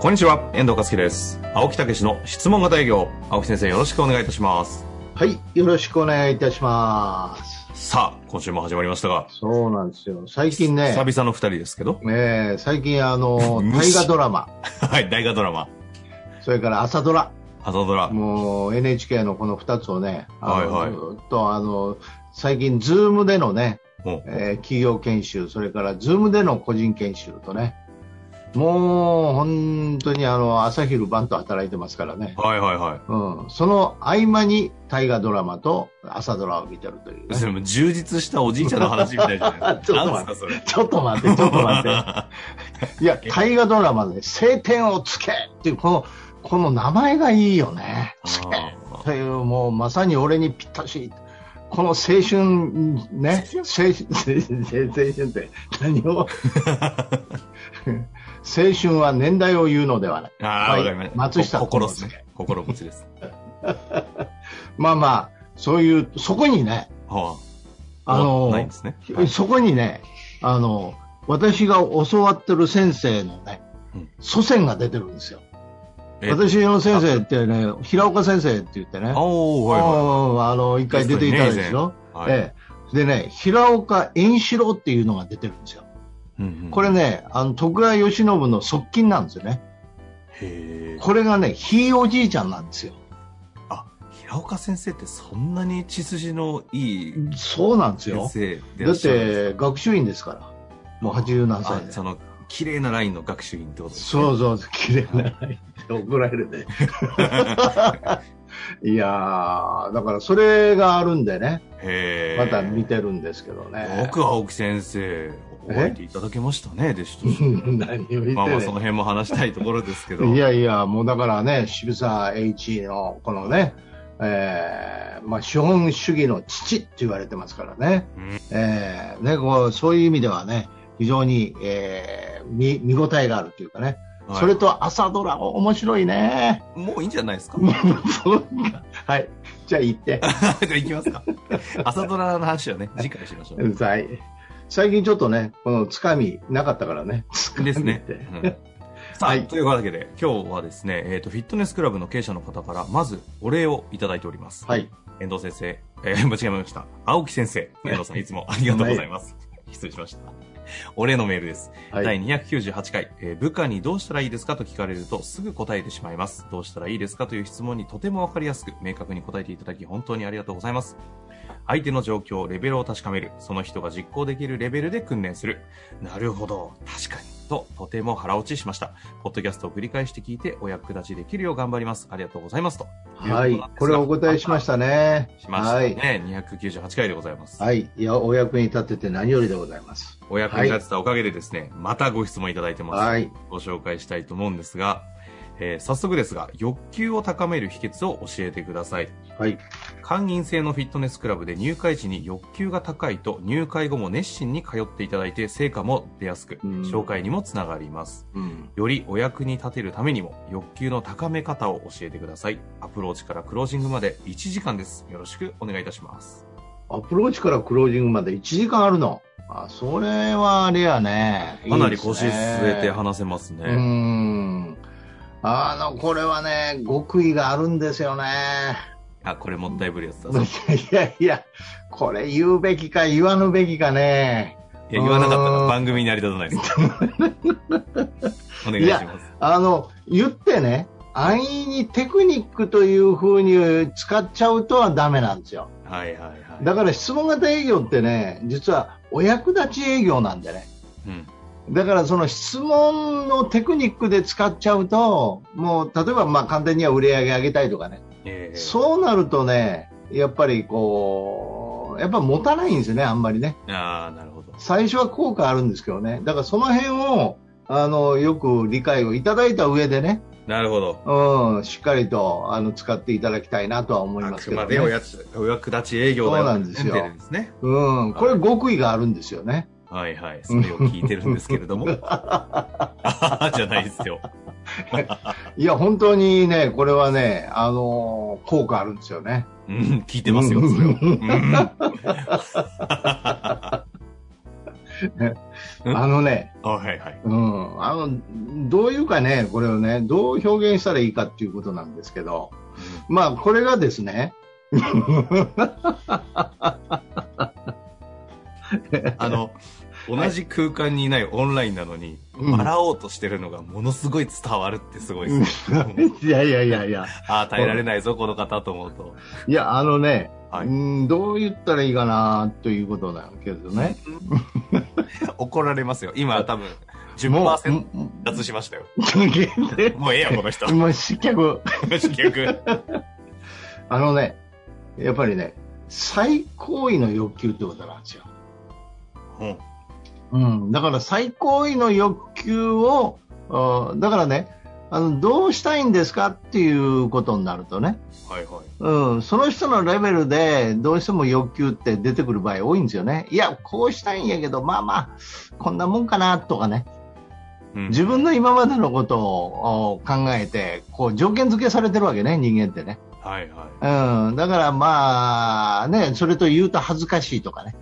こんにちは、遠藤和樹です。青木毅の質問型営業。青木先生、よろしくお願いいたします。はい、よろしくお願いいたします。さあ、今週も始まりましたが、そうなんですよ。最近ね、久々の二人ですけど、えー最近あの、大河ドラマ、はい、大河ドラマ、それから朝ドラ、朝ドラ、もう NHK のこの2つをね、はいはいずっとあの、最近、ズームでのね、えー企業研修、それからズームでの個人研修とね、もう本当にあの朝昼晩と働いてますからね、はいはいはうん、その合間に大河ドラマと朝ドラを見てるという、い。ね。でも充実したおじいちゃんの話みたいじゃないですか。ちょっと待って。ちょっと待って、ちょっと待って。いや、大河ドラマで、晴天をつけっていう、この、この名前がいいよね。つけあという、もうまさに俺にぴったし。この青春、ね、青春？青春って何を？青春は年代を言うのではない。ーあー、はいわかりました。松下心っすね。心持ちです。まあまあ、そういう、そこにね、はあのないんですね。はいそこにね、あの、私が教わってる先生のねうん、祖先が出てるんですよ。え？私の先生ってね、平岡先生って言ってね、おー、はいはあの、一回出ていただいたでしょ？い。はい。ええ。でね、平岡円四郎っていうのが出てるんですよ。うんうんこれね、あの、徳川慶喜の側近なんですよね。これがね、ひいおじいちゃんなんですよ。あ、平岡先生ってそんなに血筋のいいそうなんです先よ。だって、学習院ですから。もう80何歳で。あその綺麗なラインの学習院ってことですね。そうそう、綺麗な。怒られるね。いやー、だからそれがあるんでね、また見てるんですけどね。僕青木先生覚えていただけましたね弟子として。何を言ってね。まあまあその辺も話したいところですけど。いやいや、もうだからね、渋沢栄一のこのね、えーまあ、資本主義の父って言われてますからね、うん。えーねこうそういう意味ではね、非常に、えー見見応えがあるというかね、はい。それと朝ドラ、面白いね。もういいんじゃないですか？はい、じゃあ行って。じゃあ行きますか。朝ドラの話はね次回しましょう。うざい最近ちょっとね、このつかみなかったからね。ですねうんさあ、はいというわけで今日はですね、えー、とフィットネスクラブの経営者の方からまずお礼をいただいておりますはい。遠藤先生、えー 間違えました。青木先生、遠藤さんいつもありがとうございます。失礼しました。お礼のメールです。はい。第298回、えー部下にどうしたらいいですかと聞かれるとすぐ答えてしまいます。どうしたらいいですかという質問にとてもわかりやすく、明確に答えていただき本当にありがとうございます。相手の状況、レベルを確かめる。その人が実行できるレベルで訓練する。なるほど。確かに。と、とても腹落ちしました。ポッドキャストを繰り返して聞いてお役立ちできるよう頑張ります。ありがとうございます。とはい。これお答えしましたね。しましたはい。ね。298回でございます。はい。いや、お役に立てて何よりでございます。お役に立てたおかげでですね、またご質問いただいてます。はい。ご紹介したいと思うんですが、えー早速ですが、欲求を高める秘訣を教えてください。はい。会員制のフィットネスクラブで入会時に欲求が高いと入会後も熱心に通っていただいて成果も出やすく、うん紹介にもつながります。うん。よりお役に立てるためにも欲求の高め方を教えてください。アプローチからクロージングまで1時間です。よろしくお願いいたします。アプローチからクロージングまで1時間あるの？あ、それはあれやね。かなり腰ね据えて話せますね。うーん。あの、これはね、極意があるんですよね。あ、これもったいぶるやつだぞ。いやいや、これ言うべきか言わぬべきかね。いや、言わなかったうんら番組に成り立たないです。お願いします。あの、言ってね、安易にテクニックという風に使っちゃうとはダメなんですよ。はいはいはい。だから質問型営業ってね、実はお役立ち営業なんでね。うん。だからその質問のテクニックで使っちゃうと、もう例えばまあ簡単には売り上げ上げたいとかね。ええそうなるとね、やっぱりこう、やっぱ持たないんですよね、あんまりね。ああ、なるほど。最初は効果あるんですけどね。だからその辺をあの、よく理解をいただいた上でね、なるほど。うん、しっかりと、あの、使っていただきたいなとは思いあますけど、くまでおね。やつお役立ち営業だそうなんですよね。うん、これ極意があるんですよね。はいはい。それを聞いてるんですけれども。じゃないですよ。いや、本当にね、これはね、あの効果あるんですよね。うん、聞いてますよ、それを。うん あのね、あはいはい。うん、あの、どういうかね、これをね、どう表現したらいいかっていうことなんですけど、まあ、これがですね、あの、同じ空間にいないオンラインなのに、うん笑おうとしてるのがものすごい伝わるってすごいですね。いやいやいやいや、ああ、耐えられないぞ、この方と思うと。いや、あのね、はいうんどう言ったらいいかなということなんだけどね。怒られますよ。今多分、も10%う、脱しましたよ。でもうええや、この人。もう失脚。失脚。あのね、やっぱりね、最高位の欲求ってことなんですよ。うんうん、だから最高位の欲求を、あだからね、あの、どうしたいんですかっていうことになるとね、はいはい。うん、その人のレベルでどうしても欲求って出てくる場合多いんですよね。いや、こうしたいんやけど、まあまあ、こんなもんかなとかね、うん自分の今までのことをお考えて、こう条件付けされてるわけね、人間ってね。はいはい。うん、だからまあ、ね、それと言うと恥ずかしいとかね、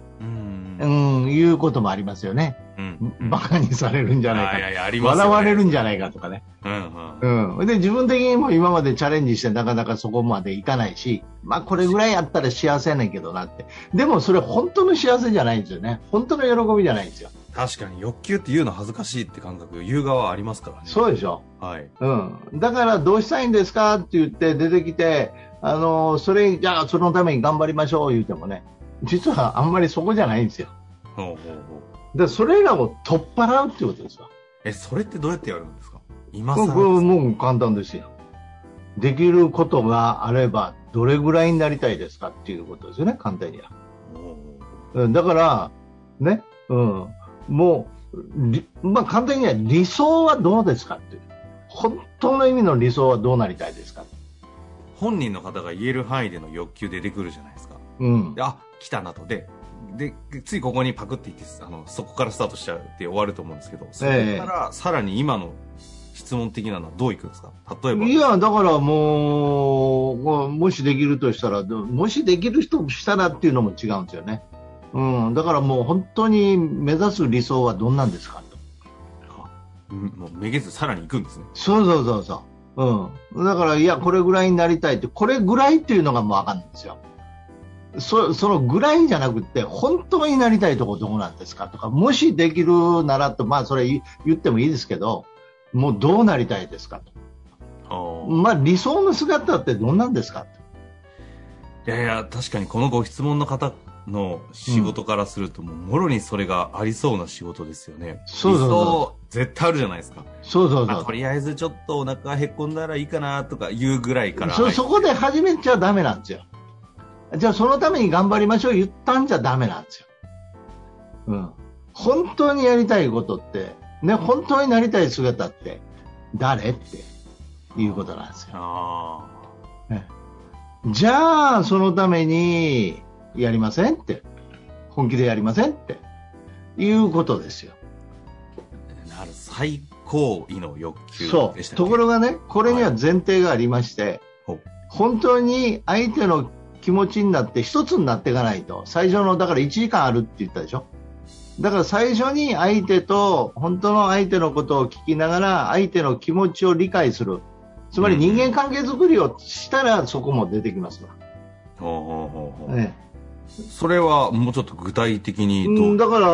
うんうん、いうこともありますよね。うん。にされるんじゃないかいやいや、ありますよ、ね。笑われるんじゃないかとかね。うんうん。うん。で、自分的にも今までチャレンジしてなかなかそこまでいかないし、まあこれぐらいやったら幸せやねんけどなって。でもそれ本当の幸せじゃないんですよね。本当の喜びじゃないんですよ。確かに欲求って言うの恥ずかしいって感覚、言う側ありますからね。そうでしょ。はい。うん。だからどうしたいんですかって言って出てきて、あの、それ、じゃあそのために頑張りましょう言うてもね、実はあんまりそこじゃないんですよ。ほうほうほう。で、それらを取っ払うっていうことですよ。え、それってどうやってやるんですか？今更これもう簡単ですよ。できることがあれば、どれぐらいになりたいですかっていうことですよね、簡単には。おううんだから、ね、うん、もう、りまあ、簡単には理想はどうですかっていう。本当の意味の理想はどうなりたいですか本人の方が言える範囲での欲求出てくるじゃないですか。うんで。あ、来たなと。で、で、ついここにパクっていって、あの、そこからスタートしちゃうって終わると思うんですけど、そこからさらに今の質問的なのはどういくんですか？例えば。いや、だからもう、もしできるとしたら、どもしできる人したらっていうのも違うんですよね。うん。だからもう本当に目指す理想はどんなんですかと。うんもうめげずさらに行くんですね。そうそうそうそう。うん。だから、いや、これぐらいになりたいって、これぐらいっていうのがもうわかんないんですよ。そそのぐらいじゃなくて、本当になりたいとこどこなんですかとか、もしできるならと、まあそれ言言ってもいいですけど、もうどうなりたいですかと。あまあ理想の姿ってどんなんですかと。いやいや、確かにこのご質問の方の仕事からすると、もう、もろにそれがありそうな仕事ですよね。そうそうそう理想、絶対あるじゃないですか。そうそうそうまあと。りあえずちょっとお腹へこんだらいいかなとか言うぐらいから。そそこで始めちゃダメなんですよ。じゃあそのために頑張りましょう言ったんじゃダメなんですよ。うん。本当にやりたいことって、ね、本当になりたい姿って誰っていうことなんですよ。あじゃあそのためにやりませんって。本気でやりませんって。いうことですよ。あ。なる最高位の欲求そう。でしたっけところがね、これには前提がありまして、ほう本当に相手の気持ちになって一つになっていかないと、最初の、だから1時間あるって言ったでしょ。だから最初に相手と、本当の相手のことを聞きながら、相手の気持ちを理解する。つまり人間関係づくりをしたら、そこも出てきますわ。ほうほうほうほうねそれはもうちょっと具体的にどう、うん、だから、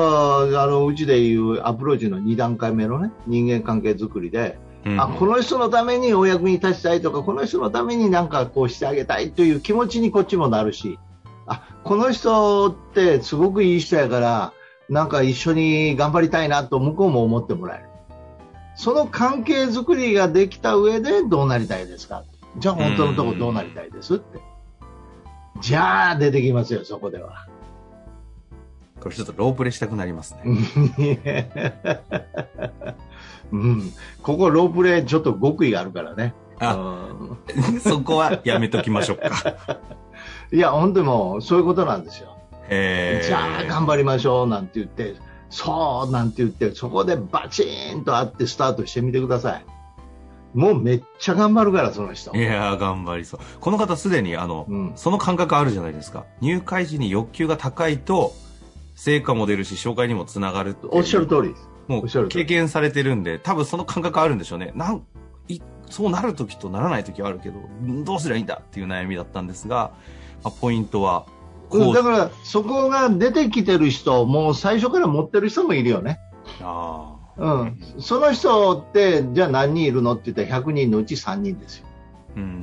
あの、うちでいうアプローチの2段階目のね、人間関係づくりで、うん。あこの人のためにお役に立ちたいとかこの人のためになんかこうしてあげたいという気持ちにこっちもなるしあこの人ってすごくいい人やからなんか一緒に頑張りたいなと向こうも思ってもらえる。その関係づくりができた上でどうなりたいですか？じゃあ本当のとこどうなりたいですって。じゃあ出てきますよそこでは。これちょっとロープレしたくなりますね。うん。ここロープレイちょっと極意があるからね。あ、そこはやめときましょうか。いや、本当にもう、そういうことなんですよ。えー、じゃあ、頑張りましょう、なんて言って、そうなんて言って、そこでバチンと会ってスタートしてみてください。もうめっちゃ頑張るから、その人。いや頑張りそう。この方すでに、あの、うん、その感覚あるじゃないですか。入会時に欲求が高いと、成果も出るし、紹介にもつながるおっしゃる通りです。もう、経験されてるんで、多分その感覚あるんでしょうね。なん、い、そうなる時とならない時はあるけど、どうすりゃいいんだっていう悩みだったんですが、まあ、ポイントは、うだから、そこが出てきてる人、もう最初から持ってる人もいるよね。あうん、その人って、じゃあ何人いるのって言ったら100人のうち3人ですよ。うん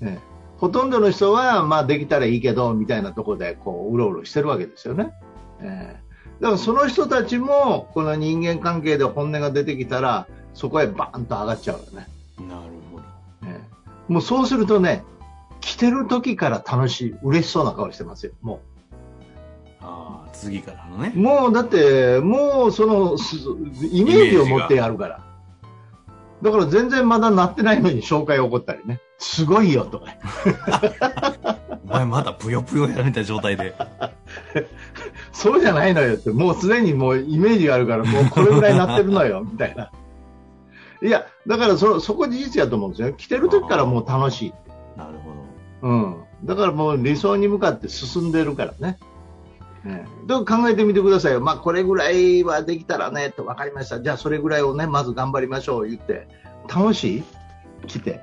ね、ほとんどの人は、まあ、できたらいいけどみたいなところでこううろうろしてるわけですよね。えー、だからその人たちもこの人間関係で本音が出てきたらそこへバーンと上がっちゃうよね。なるほど、えー、もうそうするとね来てる時から楽しい、嬉しそうな顔してますよ、もう。ああ、次からのね。もう、だって、もう、その、イメージを持ってやるから。だから全然まだなってないのに紹介起こったりね。すごいよ、とか。お前まだぷよぷよやめた状態で。そうじゃないのよって、もうすでにもうイメージがあるから、もうこれぐらいなってるのよ、みたいな。いや、だからそ、そこ事実やと思うんですよ。来てる時からもう楽しい。なるほど。うん。だからもう理想に向かって進んでるからね。えー、考えてみてくださいよ。まあ、これぐらいはできたらね、と分かりました。じゃあ、それぐらいをね、まず頑張りましょう、言って。楽しい？来て。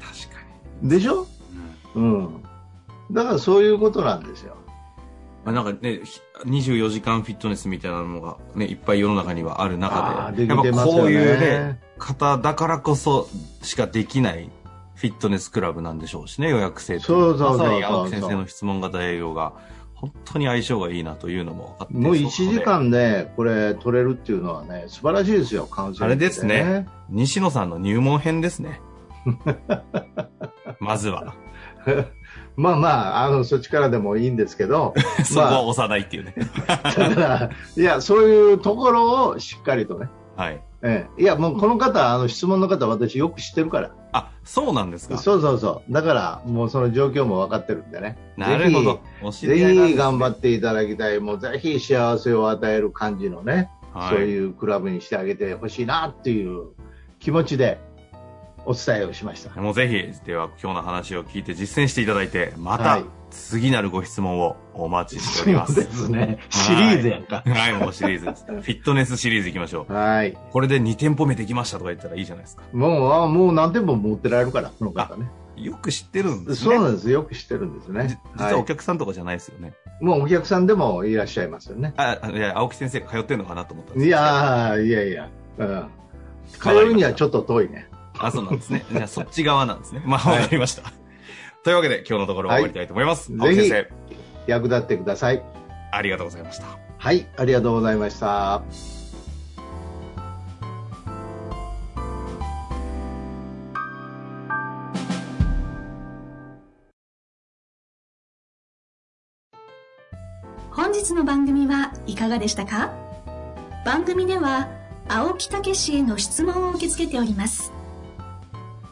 確かに。でしょ、うん、うん。だからそういうことなんですよ。まあ、なんかね、24時間フィットネスみたいなのがね、いっぱい世の中にはある中で、でやっぱこういうね、方だからこそしかできないフィットネスクラブなんでしょうしね、予約制そうそうそうまさに青木先生の質問型営業が、本当に相性がいいなというのも分かって。もう1時間でこれ取れるっていうのはね、素晴らしいですよ、カウンセリング、ね、あれですね。西野さんの入門編ですね。まずは。まあまあ、あの、そっちからでもいいんですけど。そこは押さないっていうね。だから、いや、そういうところをしっかりとね。はい。ええ、いや、もうこの方、あの質問の方、私よく知ってるから。あ、そうなんですかそうそうそう。だから、もうその状況も分かってるんでね。なるほど。ぜひ頑張っていただきたい。もうぜひ幸せを与える感じのね、はい、そういうクラブにしてあげてほしいなっていう気持ちでお伝えをしました。もうぜひ、では今日の話を聞いて実践していただいて、また、次なるご質問をお待ちしております。そうですね。シリーズやんか。はい、もうシリーズです。フィットネスシリーズいきましょう。はい。これで2店舗目できましたとか言ったらいいじゃないですか。もう、あもう何店舗も持ってられるから、この方ね。よく知ってるんですね。そうなんです。よく知ってるんですね。実はお客さんとかじゃないですよね。もうお客さんでもいらっしゃいますよね。あ、いや、青木先生が通ってるのかなと思ったんですいやいやいや。うん。通うにはちょっと遠いね。あ、そうなんですね。じゃあそっち側なんですね。まあ、わかりました。というわけで、今日のところ終わりたいと思います。はい、ぜひ、役立ってください。ありがとうございました。はい、ありがとうございました。本日の番組はいかがでしたか？番組では青木武氏への質問を受け付けております。